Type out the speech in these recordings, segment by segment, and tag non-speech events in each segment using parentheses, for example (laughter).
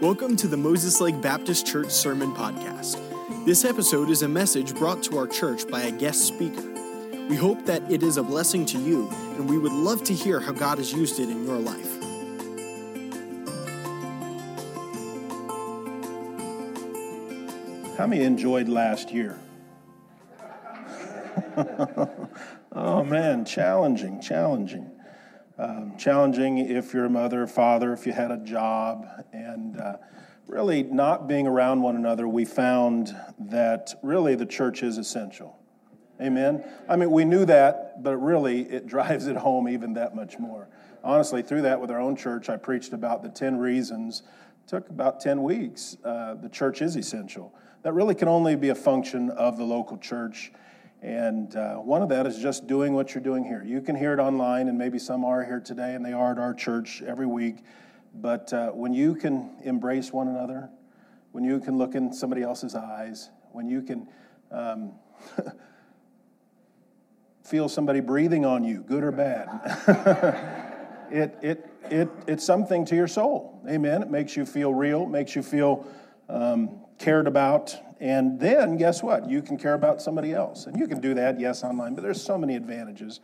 Welcome to the Moses Lake Baptist Church Sermon Podcast. This episode is a message brought to our church by a guest speaker. We hope that it is a blessing to you, and we would love to hear how God has used it in your life. How many enjoyed last year? (laughs) oh man, challenging, challenging. Um, challenging if you're a mother father, if you had a job, and uh, really not being around one another, we found that really the church is essential. Amen. I mean, we knew that, but really it (laughs) drives it home even that much more. Honestly, through that with our own church, I preached about the 10 reasons. It took about 10 weeks. Uh, the church is essential. That really can only be a function of the local church and uh, one of that is just doing what you're doing here. You can hear it online, and maybe some are here today, and they are at our church every week. But uh, when you can embrace one another, when you can look in somebody else's eyes, when you can um, (laughs) feel somebody breathing on you, good or bad, (laughs) it, it, it, it's something to your soul. Amen. It makes you feel real, makes you feel um, cared about, and then guess what? You can care about somebody else. And you can do that, yes, online, but there's so many advantages.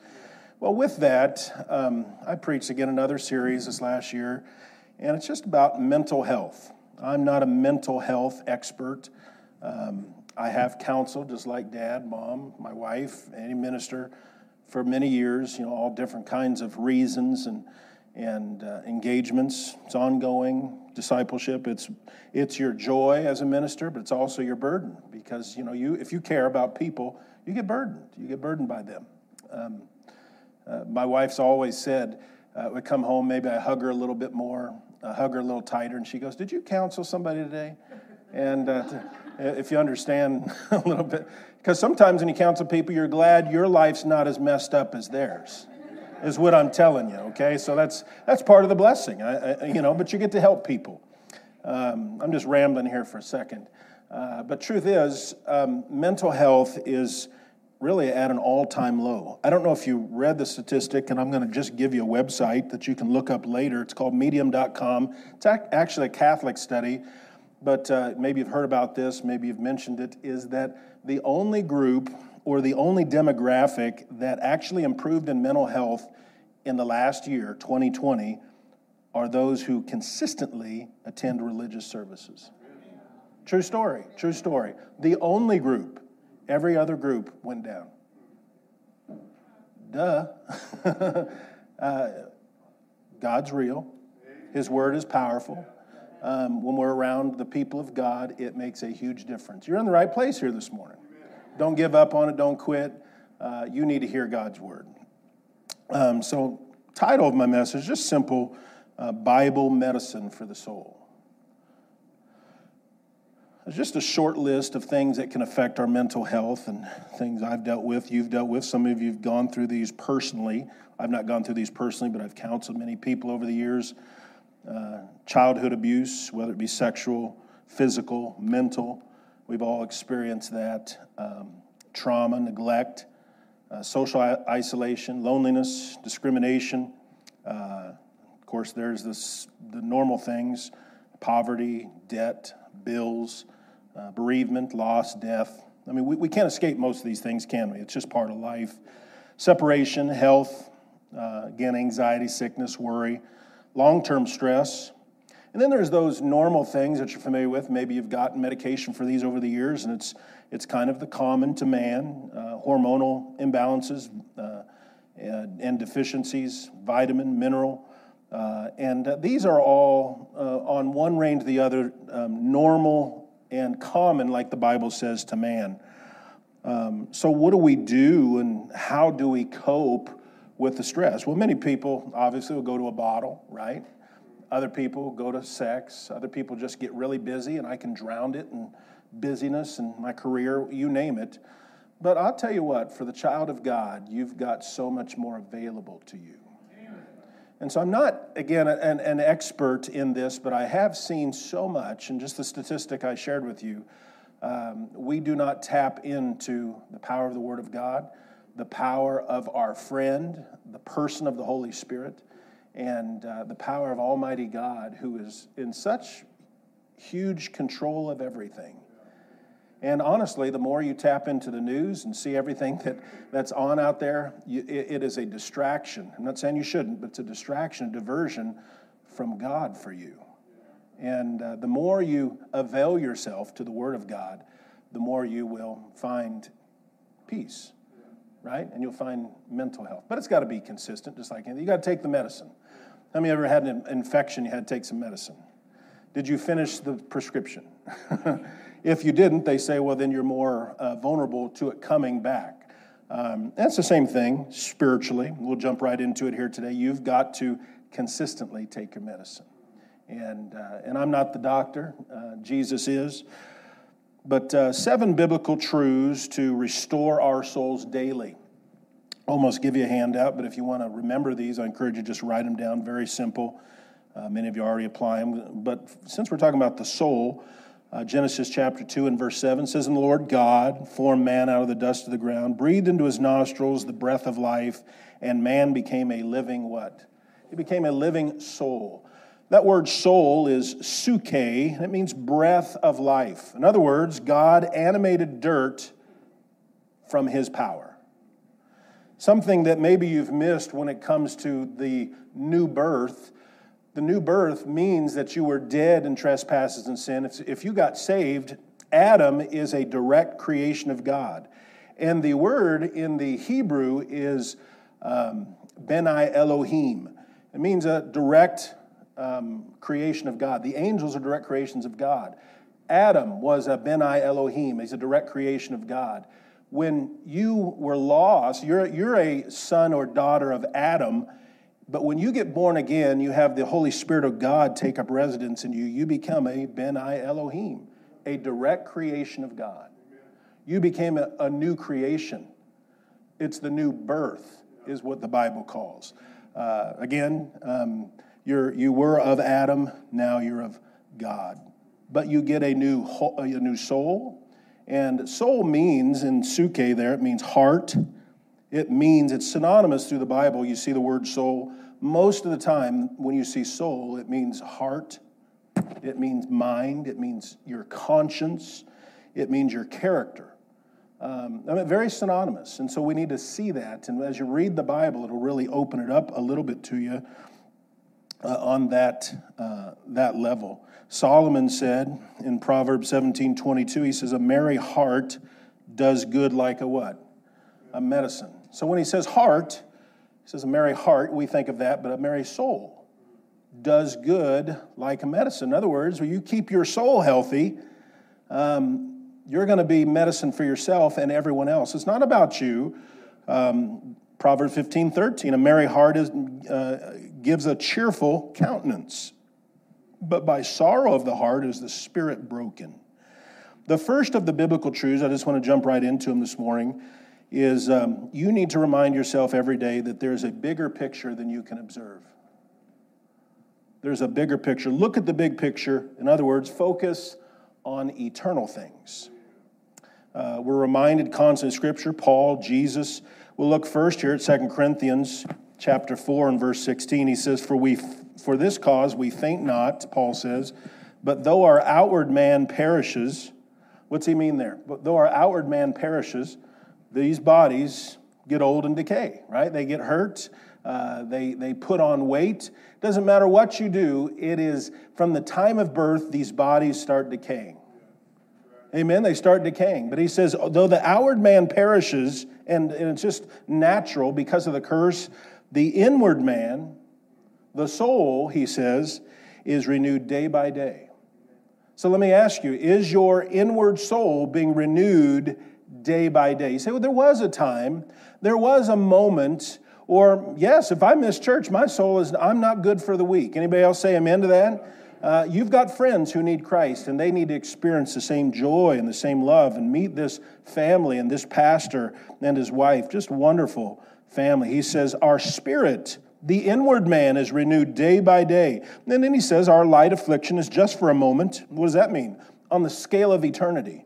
Well, with that, um, I preached again another series this last year, and it's just about mental health. I'm not a mental health expert. Um, I have counseled, just like dad, mom, my wife, any minister, for many years, you know, all different kinds of reasons and, and uh, engagements. It's ongoing discipleship. It's it's your joy as a minister, but it's also your burden because you know you if you care about people, you get burdened. You get burdened by them. Um, uh, my wife's always said, uh, "We come home, maybe I hug her a little bit more, uh, hug her a little tighter," and she goes, "Did you counsel somebody today?" And uh, (laughs) if you understand (laughs) a little bit, because sometimes when you counsel people, you're glad your life's not as messed up as theirs is what I'm telling you. Okay, so that's that's part of the blessing, I, I, you know. But you get to help people. Um, I'm just rambling here for a second, uh, but truth is, um, mental health is really at an all-time low. I don't know if you read the statistic, and I'm going to just give you a website that you can look up later. It's called Medium.com. It's actually a Catholic study, but uh, maybe you've heard about this. Maybe you've mentioned it. Is that the only group or the only demographic that actually improved in mental health in the last year, 2020, are those who consistently attend religious services. True story, true story. The only group, every other group went down. Duh. (laughs) uh, God's real, His word is powerful. Um, when we're around the people of God, it makes a huge difference. You're in the right place here this morning. Don't give up on it, don't quit. Uh, you need to hear God's word. Um, so, title of my message just simple uh, Bible medicine for the soul. It's just a short list of things that can affect our mental health and things I've dealt with, you've dealt with. Some of you have gone through these personally. I've not gone through these personally, but I've counseled many people over the years. Uh, childhood abuse, whether it be sexual, physical, mental, we've all experienced that. Um, trauma, neglect, uh, social isolation, loneliness, discrimination. Uh, of course, there's this, the normal things poverty, debt, bills, uh, bereavement, loss, death. I mean, we, we can't escape most of these things, can we? It's just part of life. Separation, health, uh, again, anxiety, sickness, worry, long term stress. And then there's those normal things that you're familiar with. Maybe you've gotten medication for these over the years, and it's it's kind of the common to man uh, hormonal imbalances uh, and, and, deficiencies, vitamin, mineral. Uh, and uh, these are all, uh, on one range or the other, um, normal and common, like the Bible says to man. Um, so, what do we do and how do we cope with the stress? Well, many people obviously will go to a bottle, right? Other people go to sex. Other people just get really busy and I can drown it in busyness and my career, you name it. But I'll tell you what, for the child of God, you've got so much more available to you. And so I'm not, again, an, an, expert in this, but I have seen so much, and just the statistic I shared with you, um, we do not tap into the power of the Word of God, the power of our friend, the person of the Holy Spirit, and uh, the power of Almighty God, who is in such huge control of everything. And honestly, the more you tap into the news and see everything that, that's on out there, you, it, it is a distraction. I'm not saying you shouldn't, but it's a distraction, a diversion from God for you. And uh, the more you avail yourself to the Word of God, the more you will find peace, right? And you'll find mental health. But it's got to be consistent, just like anything. You got to take the medicine. How many ever had an infection? You had to take some medicine. Did you finish the prescription? (laughs) if you didn't, they say, well, then you're more uh, vulnerable to it coming back. Um, that's the same thing spiritually. We'll jump right into it here today. You've got to consistently take your medicine. And, uh, and I'm not the doctor, uh, Jesus is. But uh, seven biblical truths to restore our souls daily. Almost give you a handout, but if you want to remember these, I encourage you to just write them down. Very simple. Uh, many of you already apply them. But since we're talking about the soul, uh, Genesis chapter 2 and verse 7 says, And the Lord God formed man out of the dust of the ground, breathed into his nostrils the breath of life, and man became a living what? He became a living soul. That word soul is suke, and it means breath of life. In other words, God animated dirt from his power. Something that maybe you've missed when it comes to the new birth. The new birth means that you were dead in trespasses and sin. If, you got saved, Adam is a direct creation of God. And the word in the Hebrew is um, Beni Elohim. It means a direct um, creation of God. The angels are direct creations of God. Adam was a Beni Elohim, he's a direct creation of God. When you were lost, you're, you're a son or daughter of Adam, but when you get born again, you have the Holy Spirit of God take up residence in you. You become a Beni Elohim, a direct creation of God. You became a, a new creation. It's the new birth, is what the Bible calls. Uh, again, um, you're, you were of Adam, now you're of God. But you get a new, a new soul. And soul means, in suke there, it means heart. It means, it's synonymous through the Bible. You see the word soul. Most of the time, when you see soul, it means heart, it means mind, it means your conscience, it means your character. Um, I mean, very synonymous. And so we need to see that. And as you read the Bible, it'll really open it up a little bit to you uh, on that, uh, that level. Solomon said in Proverbs 17 22, he says, A merry heart does good like a what? A medicine. So when he says heart, he says a merry heart, we think of that, but a merry soul does good like a medicine. In other words, when you keep your soul healthy, um, you're going to be medicine for yourself and everyone else. It's not about you. Um, Proverbs 15, 13, a merry heart is, uh, gives a cheerful countenance, but by sorrow of the heart is the spirit broken. The first of the biblical truths, I just want to jump right into them this morning, is um, you need to remind yourself every day that there's a bigger picture than you can observe. There's a bigger picture. Look at the big picture. In other words, focus on eternal things. Uh, we're reminded constant scripture, Paul, Jesus, We'll look first here at 2 Corinthians chapter 4 and verse 16. He says, For we for this cause we faint not, Paul says, but though our outward man perishes, what's he mean there? But though our outward man perishes, these bodies get old and decay, right? They get hurt, uh, they, they put on weight. Doesn't matter what you do, it is from the time of birth, these bodies start decaying. Amen. They start decaying. But he says, though the outward man perishes, and, and it's just natural because of the curse, the inward man, the soul, he says, is renewed day by day. So let me ask you, is your inward soul being renewed day by day? You say, well, there was a time, there was a moment, or yes, if I miss church, my soul is, I'm not good for the week. Anybody else say amen to that? Uh, you've got friends who need Christ, and they need to experience the same joy and the same love and meet this family and this pastor and his wife. Just wonderful family. He says, Our spirit, the inward man, is renewed day by day. And then he says, Our light affliction is just for a moment. What does that mean? On the scale of eternity.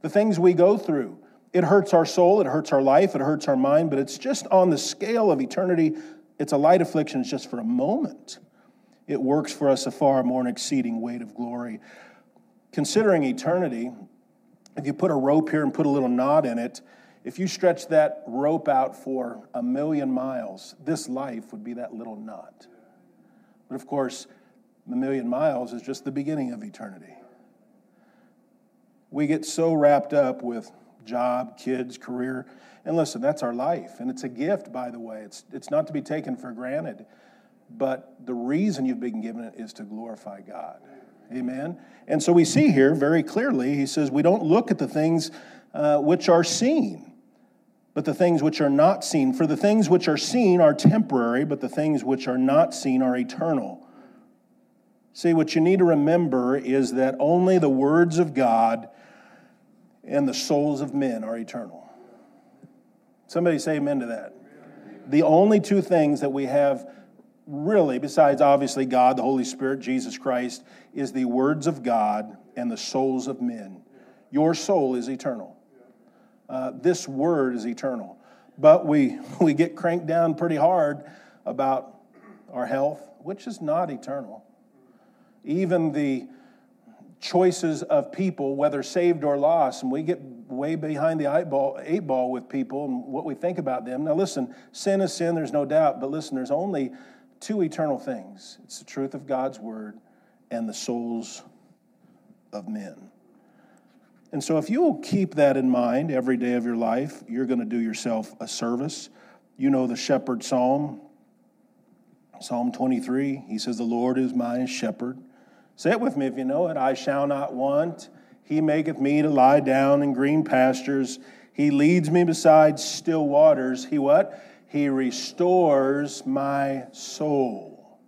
The things we go through, it hurts our soul, it hurts our life, it hurts our mind, but it's just on the scale of eternity. It's a light affliction, it's just for a moment it works for us a far more exceeding weight of glory. considering eternity, if you put a rope here and put a little knot in it, if you stretch that rope out for a million miles, this life would be that little knot. But of course, a million miles is just the beginning of eternity. We get so wrapped up with job, kids, career. And listen, that's our life. And it's a gift, by the way. It's, it's not to be taken for granted. But the reason you've been given it is to glorify God. Amen. And so we see here very clearly, he says, we don't look at the things uh, which are seen, but the things which are not seen. For the things which are seen are temporary, but the things which are not seen are eternal. See, what you need to remember is that only the words of God and the souls of men are eternal. Somebody say amen to that. The only two things that we have, really, besides obviously God, the Holy Spirit, Jesus Christ, is the words of God and the souls of men. Your soul is eternal. Uh, this word is eternal. But we, (laughs) we get cranked down pretty hard about our health, which is not eternal. Even the choices of people, whether saved or lost, and we get way behind the eight ball, eight ball with people and what we think about them. Now, listen, sin is sin, there's no doubt, but listen, there's only two eternal things it's the truth of God's word and the souls of men. And so, if you will keep that in mind every day of your life, you're going to do yourself a service. You know the shepherd psalm, Psalm 23. He says, The Lord is my shepherd. Say it with me if you know it. I shall not want. He maketh me to lie down in green pastures. He leads me beside still waters. He what? He restores my soul.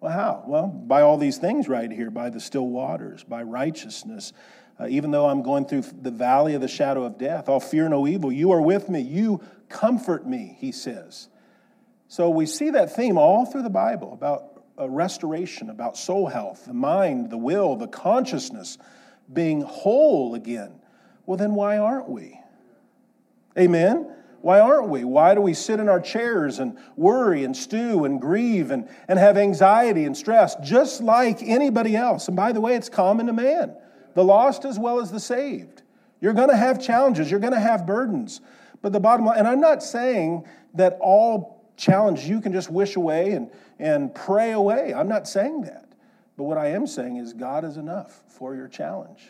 Well, how? Well, by all these things right here, by the still waters, by righteousness. Uh, even though I'm going through the valley of the shadow of death, I'll fear no evil. You are with me. You comfort me, he says. So we see that theme all through the Bible about a restoration, about soul health, the mind, the will, the consciousness being whole again. Well, then why aren't we? Amen? Why aren't we? Why do we sit in our chairs and worry and stew and grieve and, and have anxiety and stress just like anybody else? And by the way, it's common to man, the lost as well as the saved. You're going to have challenges, you're going to have burdens. But the bottom line, and I'm not saying that all challenge you can just wish away and, and pray away. I'm not saying that. But what I am saying is God is enough for your challenge.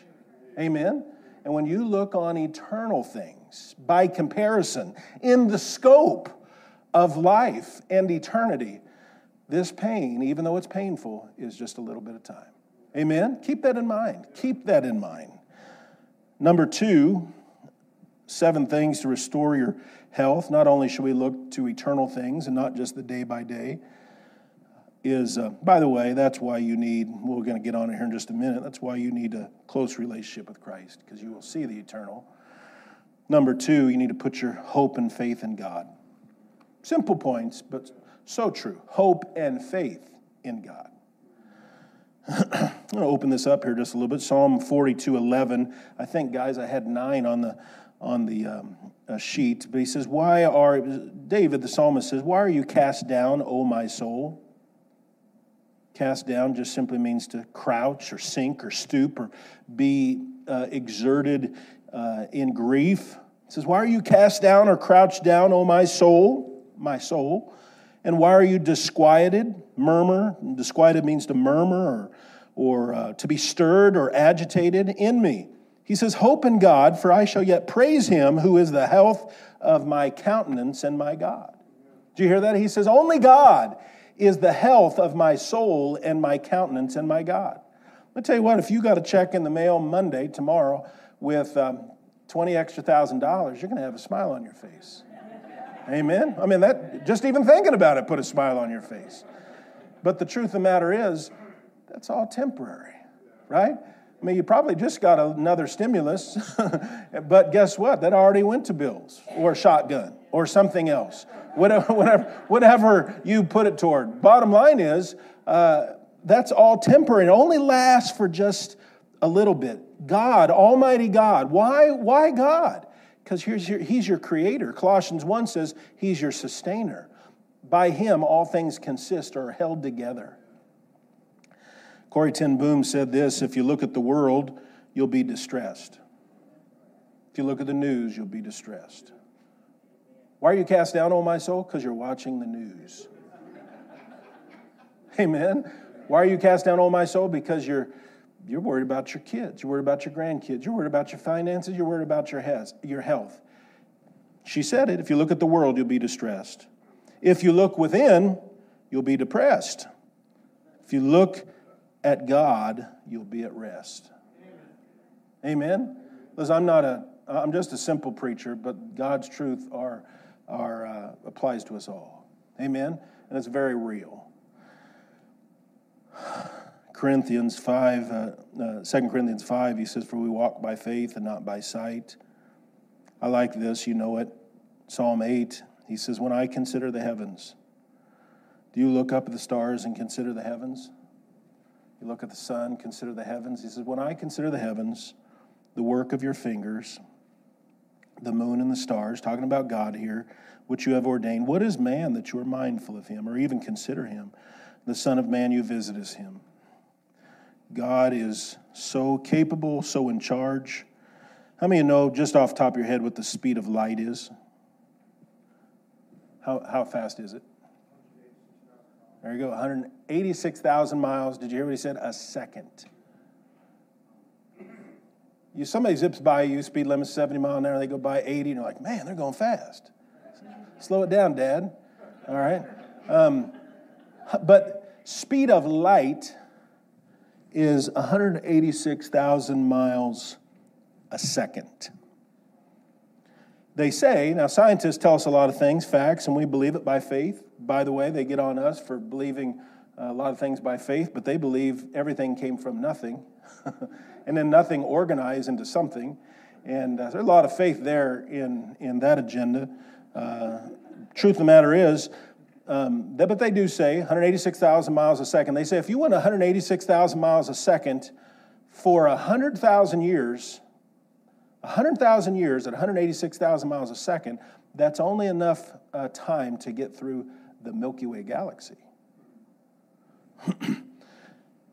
Amen? And when you look on eternal things, by comparison, in the scope of life and eternity, this pain, even though it's painful, is just a little bit of time. Amen? Keep that in mind. Keep that in mind. Number two, seven things to restore your health. Not only should we look to eternal things and not just the day by day, is, uh, by the way, that's why you need, we're going to get on it here in just a minute, that's why you need a close relationship with Christ, because you will see the eternal. Number two, you need to put your hope and faith in God. Simple points, but so true. Hope and faith in God. (clears throat) I'm going to open this up here just a little bit. Psalm 42 11. I think, guys, I had nine on the, on the um, uh, sheet, but he says, Why are, David the psalmist says, Why are you cast down, O my soul? Cast down just simply means to crouch or sink or stoop or be uh, exerted uh, in grief. It says, Why are you cast down or crouched down, O my soul? My soul. And why are you disquieted? Murmur. Disquieted means to murmur or, or uh, to be stirred or agitated in me. He says, Hope in God, for I shall yet praise him who is the health of my countenance and my God. Do you hear that? He says, Only God is the health of my soul and my countenance and my God. Let me tell you what, if you got a check in the mail Monday, tomorrow, with um, 20 extra thousand dollars, you're going to have a smile on your face. Amen? I mean, that, just even thinking about it put a smile on your face. But the truth of the matter is, that's all temporary, right? I mean, you probably just got another stimulus, (laughs) but guess what? That already went to bills or shotgun or something else. Whatever, (laughs) whatever, whatever you put it toward. Bottom line is, uh, that's all temporary. It only lasts for just a little bit. God, Almighty God. Why, why God? Because He's your creator. Colossians 1 says He's your sustainer. By Him, all things consist or are held together. Corrie ten Boom said this if you look at the world, you'll be distressed. If you look at the news, you'll be distressed. Why are you cast down, O my soul? Because you're watching the news. (laughs) Amen. Why are you cast down, O my soul? Because you're you're worried about your kids, you're worried about your grandkids, you're worried about your finances, you're worried about your health. She said it. If you look at the world, you'll be distressed. If you look within, you'll be depressed. If you look at God, you'll be at rest. Amen. Listen, I'm not a I'm just a simple preacher, but God's truth are, are, uh, applies to us all. Amen? And it's very real. Corinthians 5, uh, uh, 2 Corinthians 5, he says, For we walk by faith and not by sight. I like this, you know it. Psalm 8, he says, When I consider the heavens, do you look up at the stars and consider the heavens? You look at the sun, consider the heavens. He says, When I consider the heavens, the work of your fingers, the moon and the stars, talking about God here, which you have ordained. What is man that you are mindful of him or even consider him? The Son of Man you visit as him. God is so capable, so in charge. How many of you know, just off top of your head, what the speed of light is? How, how fast is it? There you go, 186,000 miles. Did you hear what he said? A second. You, somebody zips by you, speed limit 70 mile an hour, they go by 80, and you're like, man, they're going fast. Slow it down, Dad. All right. Um, but speed of light is 186,000 miles a second. They say, now scientists tell us a lot of things, facts, and we believe it by faith. By the way, they get on us for believing a lot of things by faith, but they believe everything came from nothing. (laughs) and then nothing organized into something. And uh, there's a lot of faith there in, in that agenda. Uh, truth of the matter is, um, but they do say 186,000 miles a second. They say if you went 186,000 miles a second for 100,000 years, 100,000 years at 186,000 miles a second, that's only enough uh, time to get through the Milky Way galaxy. (clears throat)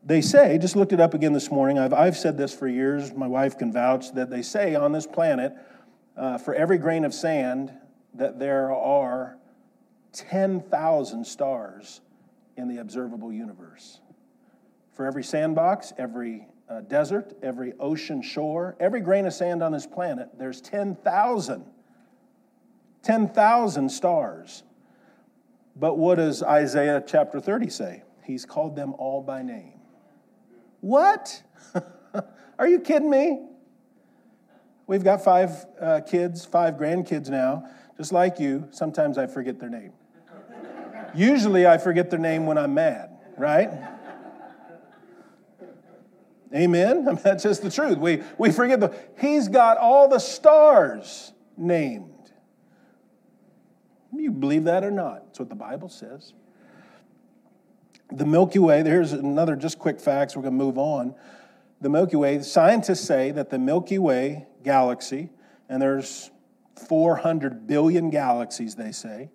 They say, just looked it up again this morning, I've, I've said this for years, my wife can vouch, that they say on this planet, uh, for every grain of sand, that there are 10,000 stars in the observable universe. For every sandbox, every uh, desert, every ocean shore, every grain of sand on this planet, there's 10,000. 10,000 stars. But what does Isaiah chapter 30 say? He's called them all by name. What? (laughs) Are you kidding me? We've got five uh, kids, five grandkids now. Just like you, sometimes I forget their name. Usually I forget their name when I'm mad, right? Amen? I (laughs) mean, that's just the truth. We, we forget the. He's got all the stars named. You believe that or not? That's what the Bible says. The Milky Way, here's another just quick facts, we're going to move on. The Milky Way, scientists say that the Milky Way galaxy, and there's 400 billion galaxies, they say.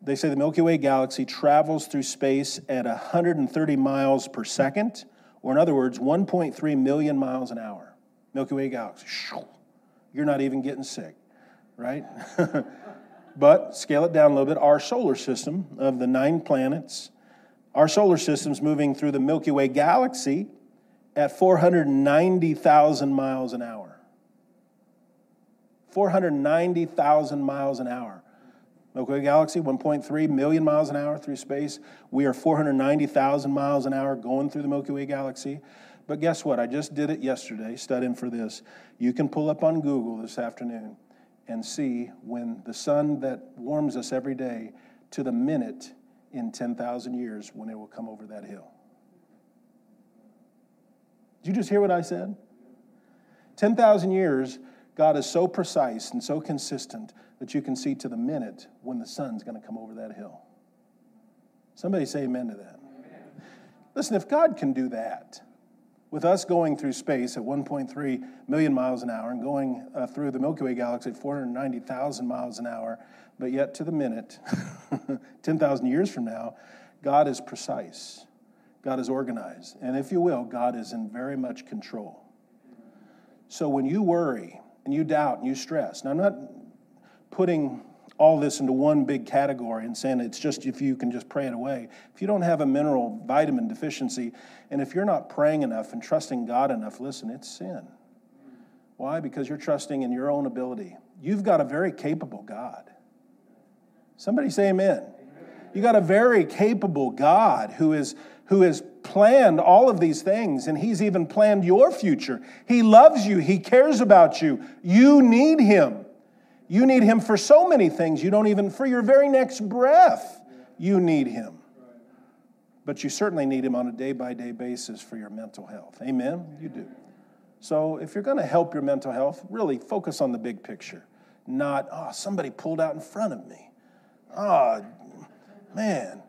They say the Milky Way galaxy travels through space at 130 miles per second, or in other words, 1.3 million miles an hour. Milky Way galaxy. You're not even getting sick, right? (laughs) But scale it down a little bit. Our solar system of the nine planets, our solar system's moving through the Milky Way galaxy at 490,000 miles an hour. 490,000 miles an hour. Milky Way galaxy, 1.3 million miles an hour through space. We are 490,000 miles an hour going through the Milky Way galaxy. But guess what? I just did it yesterday, studying for this. You can pull up on Google this afternoon and see when the sun that warms us every day to the minute in 10,000 years when it will come over that hill. Did you just hear what I said? 10,000 years, God is so precise and so consistent that you can see to the minute when the sun's going to come over that hill. Somebody say amen to that. Amen. Listen, if God can do that, with us going through space at 1.3 million miles an hour and going uh, through the Milky Way galaxy at 490,000 miles an hour, but yet to the minute, (laughs) 10,000 years from now, God is precise. God is organized. And if you will, God is in very much control. So when you worry and you doubt and you stress, now I'm not putting all this into one big category and saying it's just if you can just pray it away. If you don't have a mineral vitamin deficiency, and if you're not praying enough and trusting God enough, listen, it's sin. Why? Because you're trusting in your own ability. You've got a very capable God. Somebody say amen. You got a very capable God who is who has planned all of these things and he's even planned your future. He loves you, he cares about you. You need him. You need him for so many things. You don't even for your very next breath. You need him. But you certainly need him on a day-by-day basis for your mental health. Amen. You do. So if you're going to help your mental health, really focus on the big picture. Not, oh, somebody pulled out in front of me. Oh, man,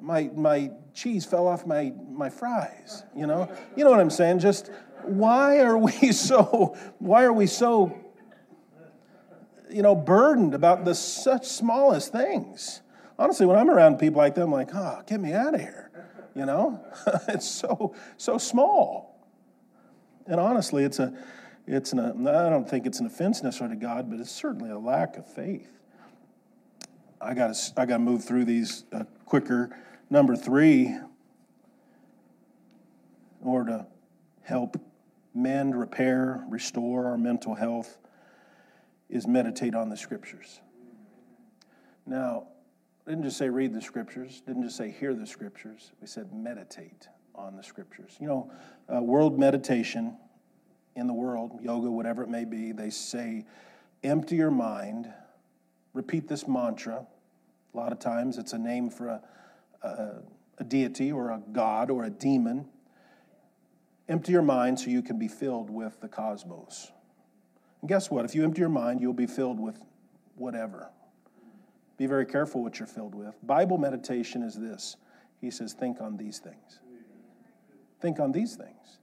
my, my cheese fell off my, my fries, you know? You know what I'm saying? Just why are we (laughs) so, why are we so, you know, burdened about the such smallest things? Honestly, when I'm around people like that, I'm like, oh, get me out of here, you know? (laughs) it's so, so small. And honestly, it's a, it's an, I don't think it's an offense necessarily to God, but it's certainly a lack of faith. I got to I got to move through these uh, quicker. Number three, in order to help mend, repair, restore our mental health, is meditate on the scriptures. Now, didn't just say read the scriptures, didn't just say hear the scriptures. We said meditate on the scriptures. You know, uh, world meditation in the world, yoga, whatever it may be, they say empty your mind repeat this mantra. A lot of times it's a name for a, a, a deity or a god or a demon. Empty your mind so you can be filled with the cosmos. And guess what? If you empty your mind, you'll be filled with whatever. Be very careful what you're filled with. Bible meditation is this He says, think on these things. Think on these things.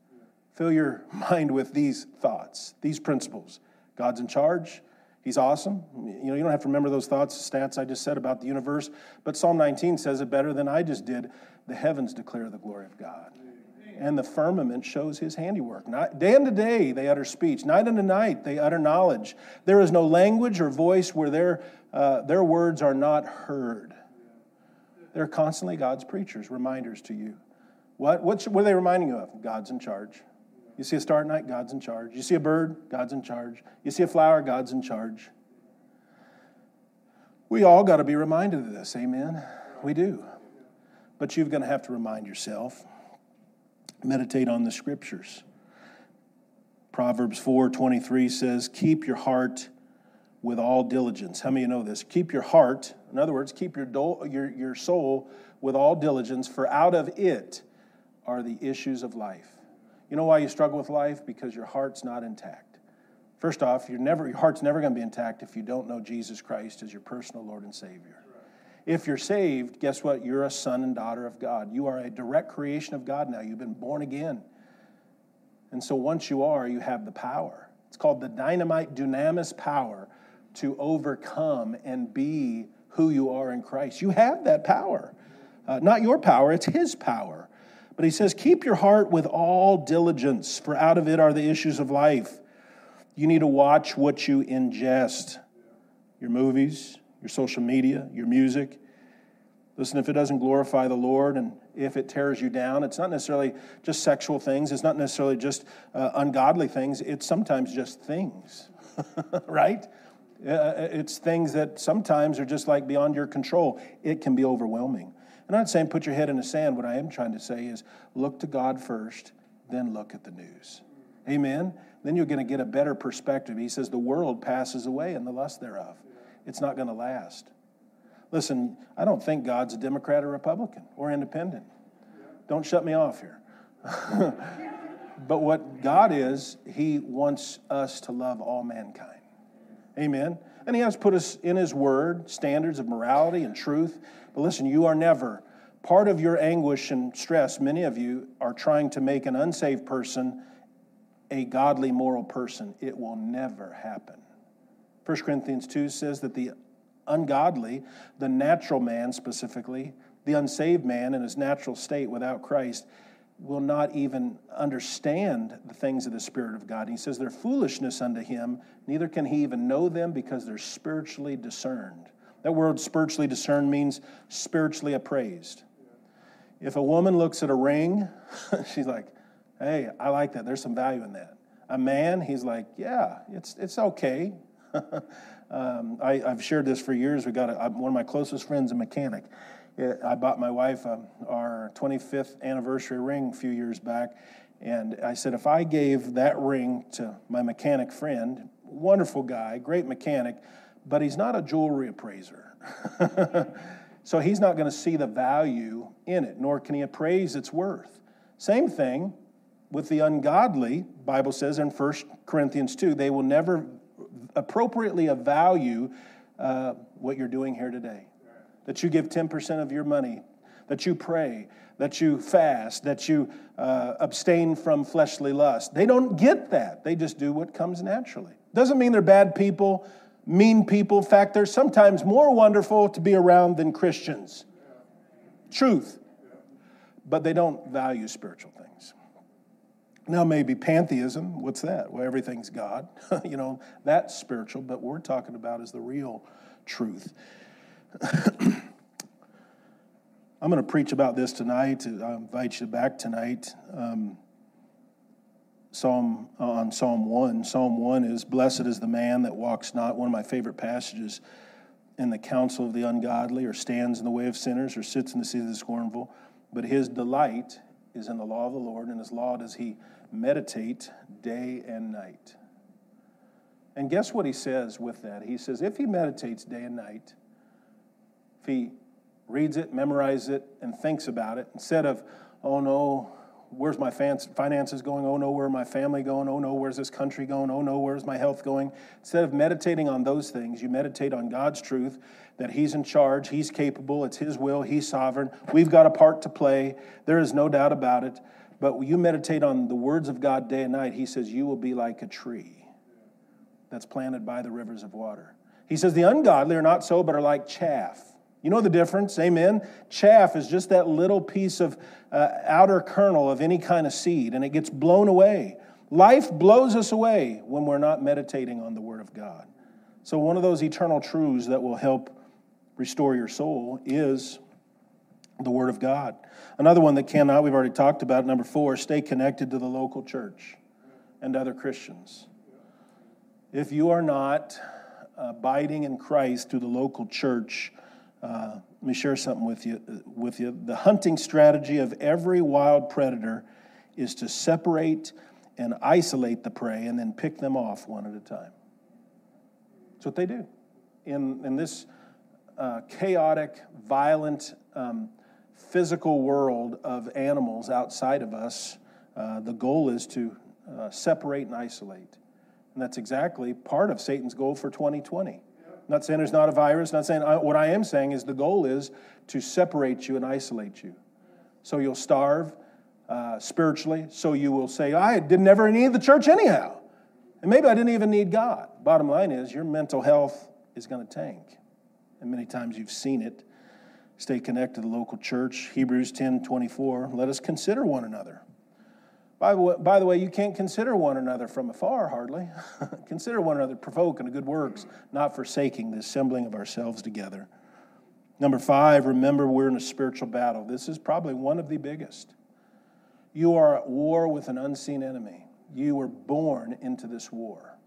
Fill your (laughs) mind with these thoughts, these principles. God's in charge. He's awesome. You know, you don't have to remember those thoughts, stats I just said about the universe, but Psalm 19 says it better than I just did. The heavens declare the glory of God, and the firmament shows his handiwork. Night, day unto day they utter speech, night unto night they utter knowledge. There is no language or voice where their, uh, their words are not heard. They're constantly God's preachers, reminders to you. What, what, what are they reminding you of? God's in charge. You see a star at night, God's in charge. You see a bird, God's in charge. You see a flower, God's in charge. We all got to be reminded of this, amen? We do. But you're going to have to remind yourself. Meditate on the scriptures. Proverbs 4:23 says, "Keep your heart with all diligence." How many of you know this? Keep your heart, in other words, keep your, do- your, your soul with all diligence, for out of it are the issues of life. You know why you struggle with life? Because your heart's not intact. First off, you're never, your heart's never going to be intact if you don't know Jesus Christ as your personal Lord and Savior. If you're saved, guess what? You're a son and daughter of God. You are a direct creation of God now. You've been born again. And so once you are, you have the power. It's called the dynamite dunamis power to overcome and be who you are in Christ. You have that power. Uh, not your power, it's His power. But he says, Keep your heart with all diligence, for out of it are the issues of life. You need to watch what you ingest your movies, your social media, your music. Listen, if it doesn't glorify the Lord and if it tears you down, it's not necessarily just sexual things, it's not necessarily just uh, ungodly things, it's sometimes just things, (laughs) right? Uh, uh, it's things that sometimes are just like beyond your control. It can be overwhelming. I'm not saying put your head in the sand. What I am trying to say is look to God first, then look at the news. Amen? Then you're going to get a better perspective. He says the world passes away and the lust thereof. It's not going to last. Listen, I don't think God's a Democrat or Republican or independent. Don't shut me off here. (laughs) but what God is, He wants us to love all mankind. Amen? And He has put us in His Word standards of morality and truth but listen, you are never. Part of your anguish and stress, many of you are trying to make an unsaved person a godly, moral person. It will never happen. 1 Corinthians 2 says that the ungodly, the natural man specifically, The unsaved man in his natural state without Christ will not even understand the things of the Spirit of God. He says they're foolishness unto him, neither can he even know them because they're spiritually discerned. That word spiritually discerned means spiritually appraised. If a woman looks at a ring, (laughs) she's like, hey, I like that. There's some value in that. A man, he's like, yeah, it's, it's okay. (laughs) um, I, have shared this for years. We got a, one of my closest friends, a mechanic. I bought my wife um, our 25th anniversary ring a few years back, and I said, if I gave that ring to my mechanic friend, wonderful guy, great mechanic, but he's not a jewelry appraiser. (laughs) so he's not going to see the value in it, nor can he appraise its worth. Same thing with the ungodly, Bible says in 1 Corinthians 2, they will never appropriately value uh, what you're doing here today that you give 10% of your money, that you pray, that you fast, that you uh, abstain from fleshly lust. They don't get that. They just do what comes naturally. Doesn't mean they're bad people, mean people. In fact, they're sometimes more wonderful to be around than Christians. Truth. But they don't value spiritual things. Now, maybe pantheism, what's that? Well, everything's God. (laughs) you know, that's spiritual, but what we're talking about is the real truth. (clears throat) I'm going to preach about this tonight. I invite you back tonight. Um, Psalm on Psalm 1. Psalm 1 is Blessed is the man that walks not, one of my favorite passages, in the counsel of the ungodly, or stands in the way of sinners, or sits in the seat of the scornful. But his delight is in the law of the Lord, and his law does he meditate day and night. And guess what he says with that? He says, If he meditates day and night, if he reads it, memorizes it, and thinks about it, instead of, oh no, where's my finances going? Oh no, where's my family going? Oh no, where's this country going? Oh no, where's my health going? Instead of meditating on those things, you meditate on God's truth that He's in charge, He's capable, it's His will, He's sovereign. We've got a part to play. There is no doubt about it. But you meditate on the words of God day and night, He says, You will be like a tree that's planted by the rivers of water. He says, The ungodly are not so, but are like chaff you know the difference, amen? Chaff is just that little piece of uh, outer kernel of any kind of seed, and it gets blown away. Life blows us away when we're not meditating on the Word of God. So, one of those eternal truths that will help restore your soul is the Word of God. Another one that cannot, we've already talked about, number four, stay connected to the local church and other Christians. If you are not abiding in Christ through the local church, let me share something with you, with you. The hunting strategy of every wild predator is to separate and isolate the prey and then pick them off one at a time. That's what they do. In, in this uh, chaotic, violent, um, physical world of animals outside of us, uh, the goal is to uh, separate and isolate. And that's exactly part of Satan's goal for 2020 not saying there's not a virus, not saying, what I am saying is the goal is to separate you and isolate you. So you'll starve uh, spiritually, so you will say, I didn't ever need the church anyhow. And maybe I didn't even need God. Bottom line is, your mental health is going to tank. And many times you've seen it. Stay connected to the local church. Hebrews 10 24. Let us consider one another by, by the way, you can't consider one another from afar, hardly. (laughs) consider one another provoke provoking good works, not forsaking the assembling of ourselves together. Number five, remember we're in a spiritual battle. This is probably one of the biggest. You are at war with an unseen enemy. You were born into this war.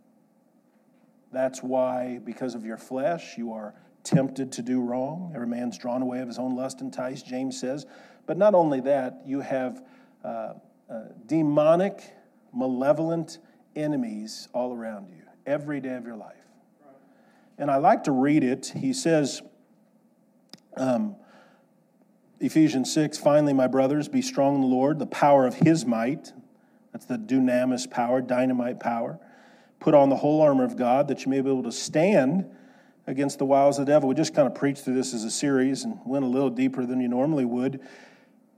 That's why, because of your flesh, you are tempted to do wrong. Every man's drawn away of his own lust ties, James says. But not only that, you have uh, uh, demonic, malevolent enemies all around you every day of your life. And I like to read it. He says, um, Ephesians 6, finally, my brothers, be strong in the Lord, the power of his might. That's the dunamis power, dynamite power. Put on the whole armor of God that you may be able to stand against the wiles of the devil. We just kind of preached through this as a series and went a little deeper than you normally would.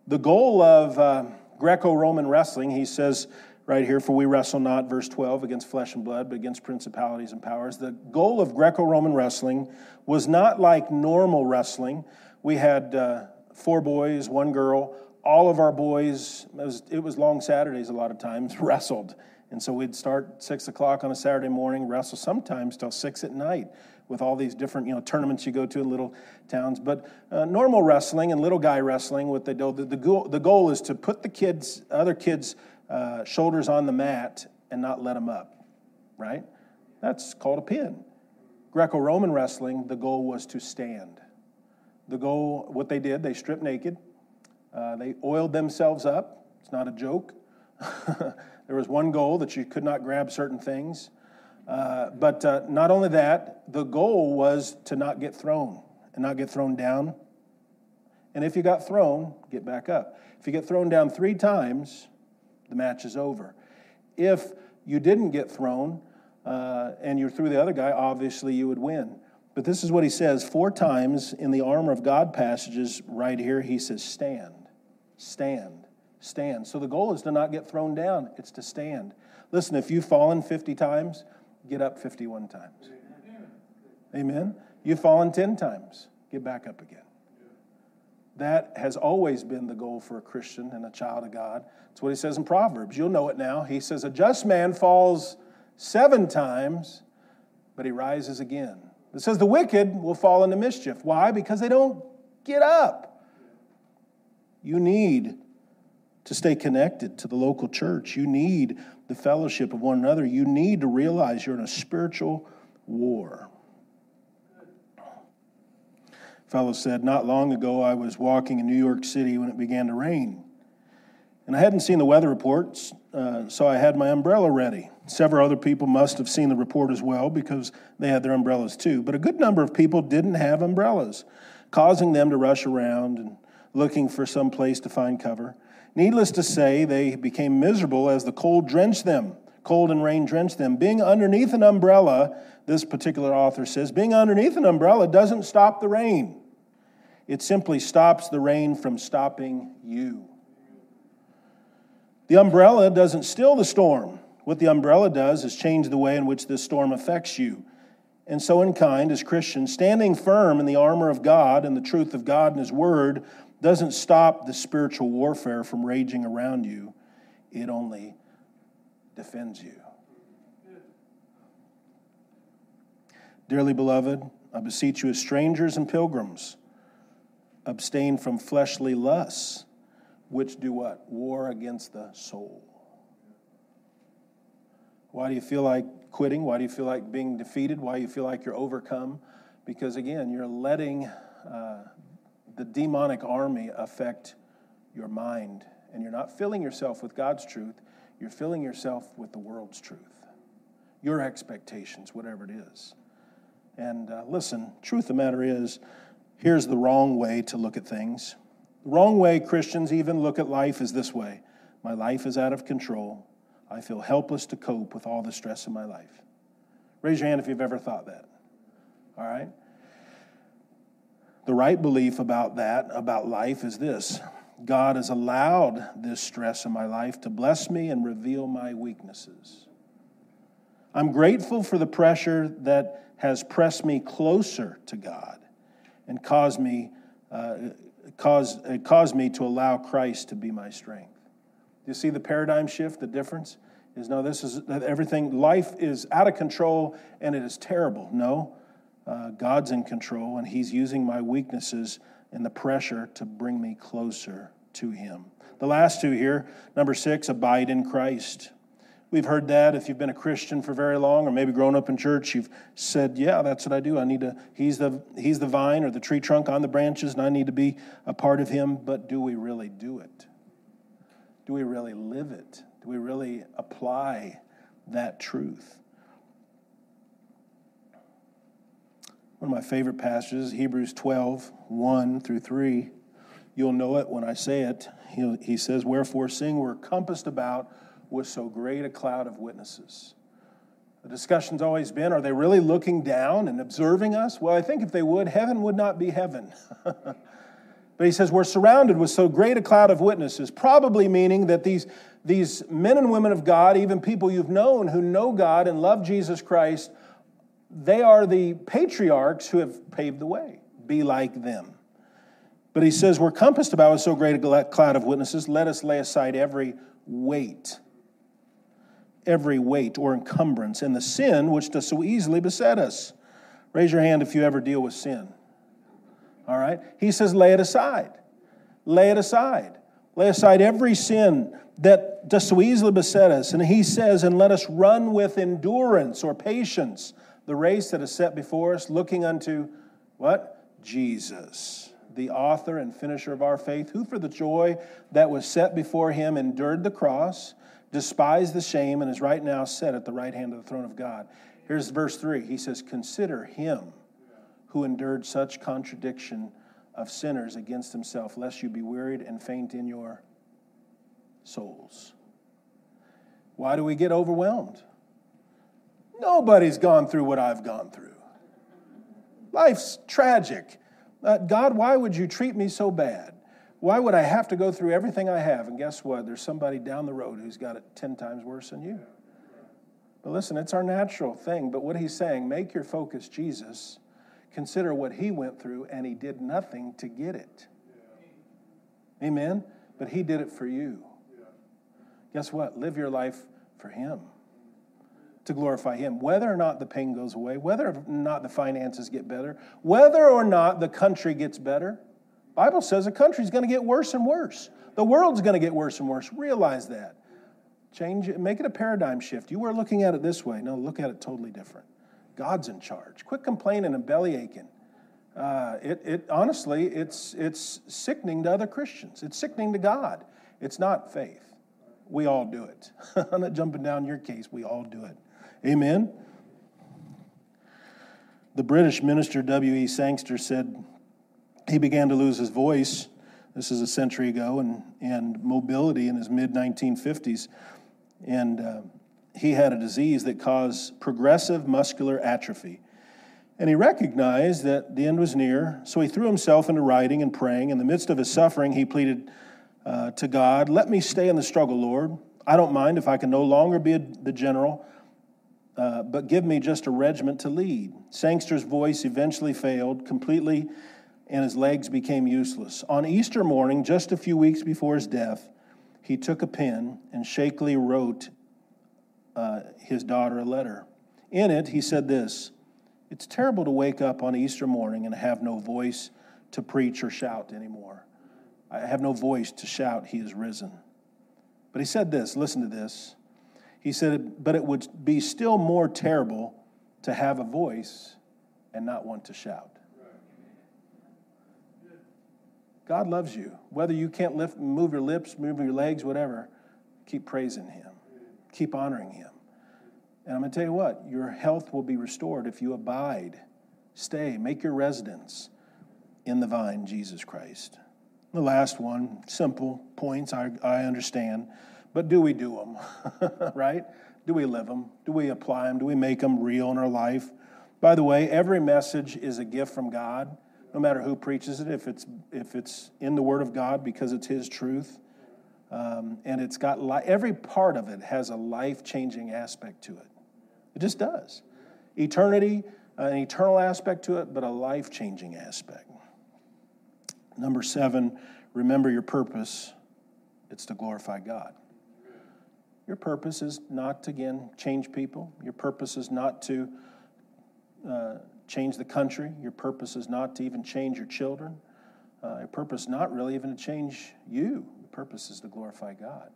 The goal of. Uh, Greco Roman wrestling, he says right here, for we wrestle not, verse 12, against flesh and blood, but against principalities and powers. The goal of Greco Roman wrestling was not like normal wrestling. We had uh, four boys, one girl. All of our boys, it was, it was long Saturdays a lot of times, (laughs) wrestled. And so we'd start six o'clock on a Saturday morning, wrestle sometimes till six at night with all these different you know tournaments you go to in little towns. But uh, normal wrestling and little guy wrestling, what they do, the, the, goal, the goal is to put the kids, other kids' uh, shoulders on the mat and not let them up, right? That's called a pin. Greco Roman wrestling, the goal was to stand. The goal, what they did, they stripped naked, uh, they oiled themselves up. It's not a joke. (laughs) there was one goal that you could not grab certain things. Uh, but uh, not only that, the goal was to not get thrown and not get thrown down. And if you got thrown, get back up. If you get thrown down three times, the match is over. If you didn't get thrown uh, and you're through the other guy, obviously you would win. But this is what he says four times in the armor of God passages right here. He says, Stand, stand, stand. So the goal is to not get thrown down, it's to stand. Listen, if you've fallen 50 times, get up 51 times. Amen. You've fallen 10 times, get back up again. That has always been the goal for a Christian and a child of God. It's what he says in Proverbs. You'll know it now. He says, A just man falls seven times, but he rises again. It says the wicked will fall into mischief. Why? Because they don't get up. You need to stay connected to the local church. You need the fellowship of one another. You need to realize you're in a spiritual war. fellow said, Not long ago, I was walking in New York City when it began to rain. And I hadn't seen the weather reports, uh, so I had my umbrella ready. Several other people must have seen the report as well because they had their umbrellas too. But a good number of people didn't have umbrellas, causing them to rush around and looking for some place to find cover. Needless to say, they became miserable as the cold drenched them. Cold and rain drenched them. Being underneath an umbrella, this particular author says, being underneath an umbrella doesn't stop the rain. It simply stops the rain from stopping you. The umbrella doesn't still the storm. What the umbrella does is change the way in which this storm affects you. And so, in kind, as Christians, standing firm in the armor of God and the truth of God and His Word doesn't stop the spiritual warfare from raging around you, it only defends you. Dearly beloved, I beseech you as strangers and pilgrims, abstain from fleshly lusts, which do what? War against the soul. Why do you feel like quitting? Why do you feel like being defeated? Why do you feel like you're overcome? Because again, you're letting uh, the demonic army affect your mind. And you're not filling yourself with God's truth, you're filling yourself with the world's truth, your expectations, whatever it is. And uh, listen, truth of the matter is, here's the wrong way to look at things. The wrong way Christians even look at life is this way My life is out of control. I feel helpless to cope with all the stress in my life. Raise your hand if you've ever thought that. All right? The right belief about that, about life, is this God has allowed this stress in my life to bless me and reveal my weaknesses. I'm grateful for the pressure that has pressed me closer to God and caused me, uh, caused, it caused me to allow Christ to be my strength. You see the paradigm shift, the difference? Is no, this is everything, life is out of control and it is terrible. No, uh, God's in control, and He's using my weaknesses and the pressure to bring me closer to Him. The last two here, number six, abide in Christ. We've heard that if you've been a Christian for very long, or maybe grown up in church, you've said, "Yeah, that's what I do. I need to. He's the He's the vine or the tree trunk on the branches, and I need to be a part of Him." But do we really do it? Do we really live it? Do we really apply that truth? One of my favorite passages, Hebrews 12, 1 through 3. You'll know it when I say it. He, he says, Wherefore, seeing we're compassed about with so great a cloud of witnesses. The discussion's always been are they really looking down and observing us? Well, I think if they would, heaven would not be heaven. (laughs) but he says, We're surrounded with so great a cloud of witnesses, probably meaning that these, these men and women of God, even people you've known who know God and love Jesus Christ, they are the patriarchs who have paved the way. Be like them. But he says, We're compassed about with so great a cloud of witnesses. Let us lay aside every weight, every weight or encumbrance, and the sin which does so easily beset us. Raise your hand if you ever deal with sin. All right? He says, Lay it aside. Lay it aside. Lay aside every sin that does so easily beset us. And he says, And let us run with endurance or patience the race that is set before us, looking unto what? Jesus, the author and finisher of our faith, who for the joy that was set before him endured the cross, despised the shame, and is right now set at the right hand of the throne of God. Here's verse 3. He says, Consider him who endured such contradiction of sinners against himself, lest you be wearied and faint in your souls. Why do we get overwhelmed? Nobody's gone through what I've gone through. Life's tragic. Uh, God, why would you treat me so bad? Why would I have to go through everything I have? And guess what? There's somebody down the road who's got it 10 times worse than you. But listen, it's our natural thing. But what he's saying, make your focus Jesus. Consider what he went through, and he did nothing to get it. Amen? But he did it for you. Guess what? Live your life for him to glorify Him, whether or not the pain goes away, whether or not the finances get better, whether or not the country gets better. Bible says the country's going to get worse and worse. The world's going to get worse and worse. Realize that. Change it, make it a paradigm shift. You were looking at it this way. No, look at it totally different. God's in charge. Quit complaining and belly aching. Uh, it, it honestly, it's it's sickening to other Christians. It's sickening to God. It's not faith. We all do it. (laughs) I'm not jumping down your case. We all do it. Amen? The British minister W.E. Sangster said he began to lose his voice. This is a century ago, and, and mobility in his mid 1950s. And uh, he had a disease that caused progressive muscular atrophy. And he recognized that the end was near, so he threw himself into writing and praying. In the midst of his suffering, he pleaded uh, to God, Let me stay in the struggle, Lord. I don't mind if I can no longer be a, the general uh, but give me just a regiment to lead. Sangster's voice eventually failed completely, and his legs became useless. On Easter morning, just a few weeks before his death, he took a pen and shakily wrote uh, his daughter a letter. In it, he said this It's terrible to wake up on Easter morning and have no voice to preach or shout anymore. I have no voice to shout, He is risen. But he said this listen to this. He said, But it would be still more terrible to have a voice and not want to shout. God loves you. Whether you can't lift, move your lips, move your legs, whatever, keep praising Him, keep honoring Him. And I'm going to tell you what, your health will be restored if you abide, stay, make your residence in the vine, Jesus Christ. The last one, simple points, I, I understand. But do we do them? (laughs) right? Do we live them? Do we apply them? Do we make them real in our life? By the way, every message is a gift from God, no matter who preaches it, if it's, if it's in the Word of God because it's His truth. Um, and it's got li- every part of it has a life changing aspect to it. It just does. Eternity, uh, an eternal aspect to it, but a life changing aspect. Number seven, remember your purpose. It's to glorify God. Your purpose is not to, again, change people. Your purpose is not to uh, change the country. Your purpose is not to even change your children. Uh, your purpose not really even to change you. The purpose is to glorify God.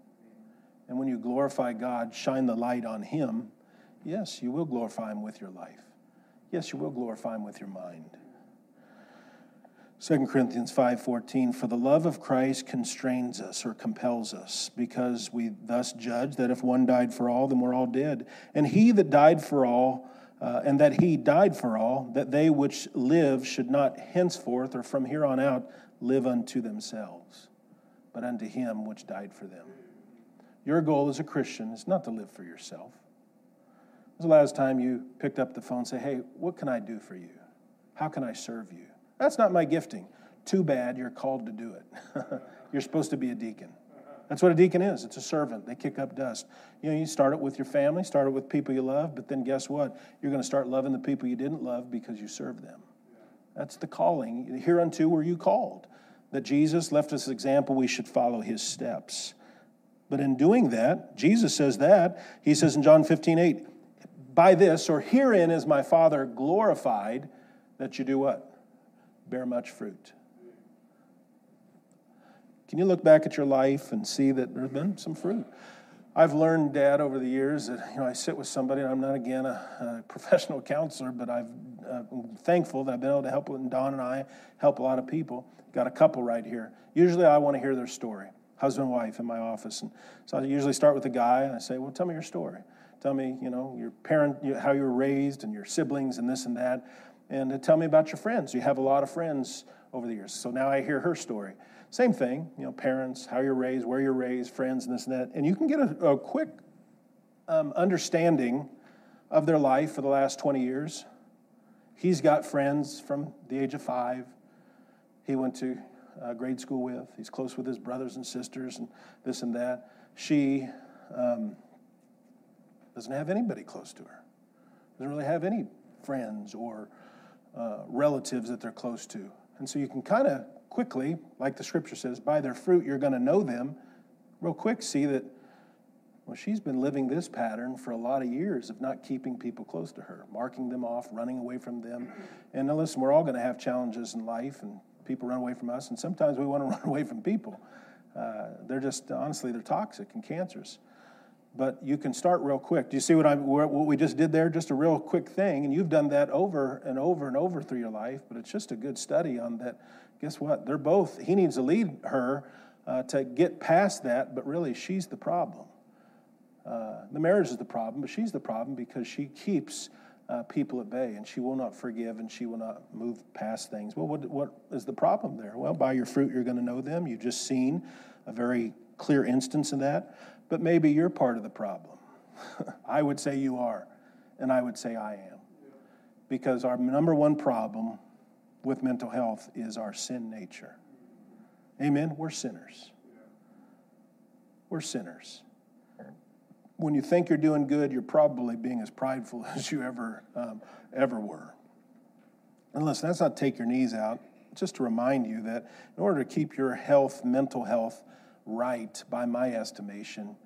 And when you glorify God, shine the light on Him, yes, you will glorify Him with your life. Yes, you will glorify Him with your mind. 2 Corinthians 5:14 For the love of Christ constrains us or compels us because we thus judge that if one died for all then we're all dead and he that died for all uh, and that he died for all that they which live should not henceforth or from here on out live unto themselves but unto him which died for them. Your goal as a Christian is not to live for yourself. When was the last time you picked up the phone and say, "Hey, what can I do for you? How can I serve you?" That's not my gifting. Too bad you're called to do it. (laughs) you're supposed to be a deacon. That's what a deacon is. It's a servant. They kick up dust. You know, you start it with your family, start it with people you love, but then guess what? You're going to start loving the people you didn't love because you served them. That's the calling. Hereunto were you called. that Jesus left us an example, we should follow his steps. But in doing that, Jesus says that. He says in John 15, 8, by this, or herein is my Father glorified, that you do what? Bear much fruit. Can you look back at your life and see that there's been some fruit? I've learned, Dad, over the years that you know I sit with somebody, and I'm not again a, a professional (laughs) counselor, but I've, uh, I'm thankful that I've been able to help. And Don and I help a lot of people. Got a couple right here. Usually, I want to hear their story, husband, wife, in my office, and so I usually start with the guy, and I say, "Well, tell me your story. Tell me, you know, your parent, how you were raised, and your siblings, and this and that, and tell me about your friends. You have a lot of friends over the years. So now I hear her story." Same thing, you know, parents, how you're raised, where you're raised, friends, and this and that. And you can get a, a quick um, understanding of their life for the last 20 years. He's got friends from the age of five. He went to uh, grade school with. He's close with his brothers and sisters and this and that. She um, doesn't have anybody close to her, doesn't really have any friends or uh, relatives that they're close to. And so you can kind of quickly, like the scripture says, by their fruit you're going to know them. Real quick, see that, well, she's been living this pattern for a lot of years of not keeping people close to her, marking them off, running away from them. And now, listen, we're all going to have challenges in life, and people run away from us, and sometimes we want to (laughs) run away from people. Uh, they're just, honestly, they're toxic and cancerous but you can start real quick. Do you see what, I, what we just did there? Just a real quick thing, and you've done that over and over and over through your life, but it's just a good study on that guess what? They're both, he needs to lead her uh, to get past that, but really she's the problem. Uh, the marriage is the problem, but she's the problem because she keeps uh, people at bay and she will not forgive and she will not move past things. Well, what, what is the problem there? Well, by your fruit, you're going to know them. You've just seen a very clear instance of that, but maybe you're part of the problem. (laughs) I would say you are, and I would say I am. Because our number one problem with mental health is our sin nature. Amen? We're sinners. We're sinners. When you think you're doing good, you're probably being as prideful (laughs) as you ever, um, ever were. And listen, that's not take your knees out. Just to remind you that in order to keep your health, mental health, right, by my estimation,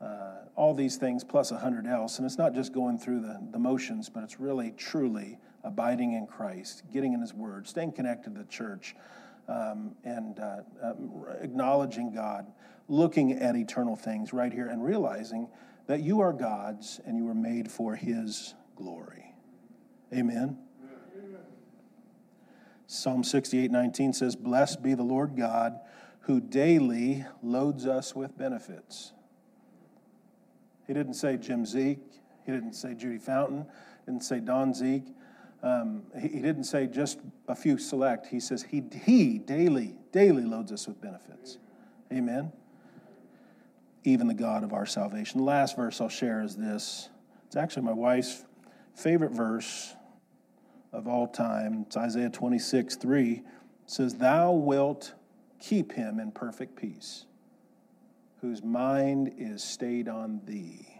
uh, all these things plus a hundred else, and it's not just going through the, the motions, but it's really, truly abiding in Christ, getting in His Word, staying connected to the church, um, and uh, um, acknowledging God, looking at eternal things right here, and realizing that you are God's and you were made for His glory. Amen. Psalm 68 19 says, Blessed be the Lord God who daily loads us with benefits. He didn't say Jim Zeke. He didn't say Judy Fountain. Didn't say Don Zeke. Um, he, he, didn't say just a few select. He says he, he daily, daily loads us with benefits. Amen. Even the God of our salvation. The last verse I'll share is this. It's actually my wife's favorite verse of all time. It's Isaiah 26, 3. It says, Thou wilt keep him in perfect peace, whose mind is stayed on thee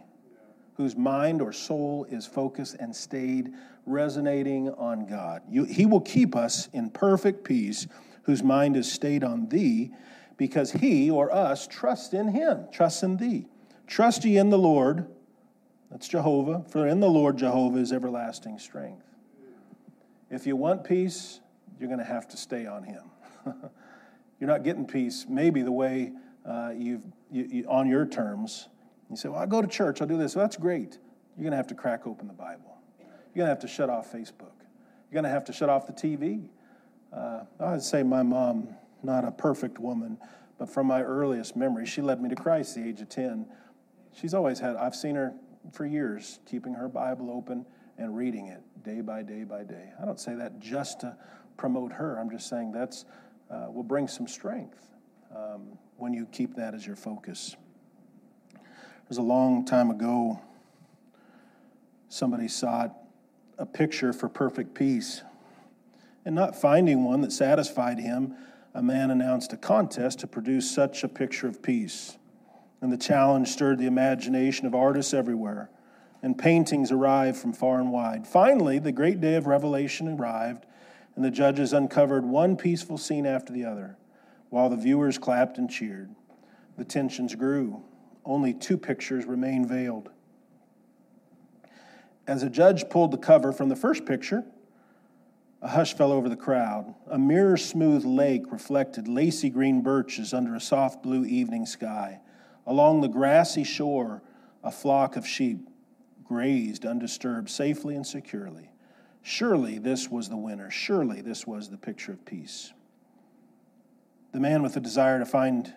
whose mind or soul is focused and stayed resonating on God. You, he will keep us in perfect peace, whose mind is stayed on thee, because he or us trust in him, trust in thee. Trust ye in the Lord, that's Jehovah, for in the Lord Jehovah is everlasting strength. If you want peace, you're going to have to stay on him. (laughs) you're not getting peace maybe the way uh, you've you, you, on your terms you say, Well, I go to church, I'll do this. Well, that's great. You're going to have to crack open the Bible. You're going to have to shut off Facebook. You're going to have to shut off the TV. Uh, I'd say my mom, not a perfect woman, but from my earliest memory, she led me to Christ at the age of 10. She's always had, I've seen her for years keeping her Bible open and reading it day by day by day. I don't say that just to promote her. I'm just saying that's uh, will bring some strength um, when you keep that as your focus It was a long time ago, somebody sought a picture for perfect peace. And not finding one that satisfied him, a man announced a contest to produce such a picture of peace. And the challenge stirred the imagination of artists everywhere, and paintings arrived from far and wide. Finally, the great day of revelation arrived, and the judges uncovered one peaceful scene after the other. while the viewers clapped and cheered. The tensions grew. Only two pictures remained veiled. As a judge pulled the cover from the first picture, a hush fell over the crowd. A mirror smooth lake reflected lacy green birches under a soft blue evening sky. Along the grassy shore, a flock of sheep grazed undisturbed safely and securely. Surely this was the winner. Surely this was the picture of peace. The man with the desire to find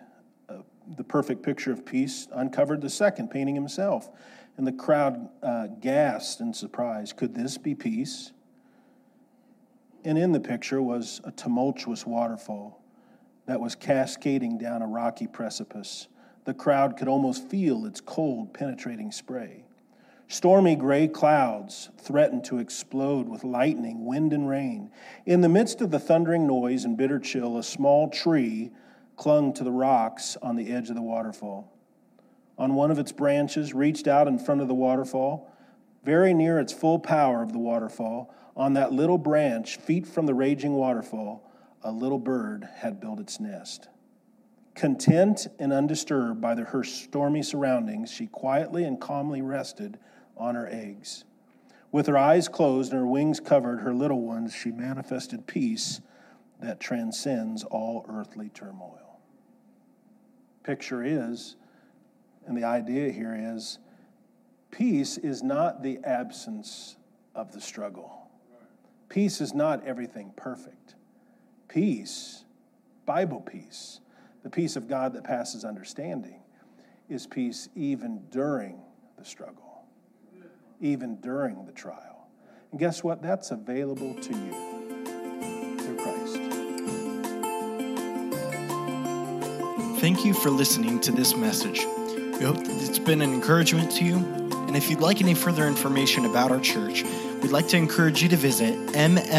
uh, the perfect picture of peace uncovered the second painting himself, and the crowd uh, gasped in surprise. Could this be peace? And in the picture was a tumultuous waterfall that was cascading down a rocky precipice. The crowd could almost feel its cold, penetrating spray. Stormy gray clouds threatened to explode with lightning, wind, and rain. In the midst of the thundering noise and bitter chill, a small tree clung to the rocks on the edge of the waterfall. On one of its branches, reached out in front of the waterfall, very near its full power of the waterfall, on that little branch, feet from the raging waterfall, a little bird had built its nest. Content and undisturbed by the, her stormy surroundings, she quietly and calmly rested on her eggs. With her eyes closed and her wings covered, her little ones, she manifested peace that transcends all earthly turmoil. Picture is, and the idea here is, peace is not the absence of the struggle. Peace is not everything perfect. Peace, Bible peace, the peace of God that passes understanding, is peace even during the struggle even during the trial. And guess what? That's available to you through Christ. Thank you for listening to this message. We hope that it's been an encouragement to you. And if you'd like any further information about our church, we'd like to encourage you to visit mlbc.church.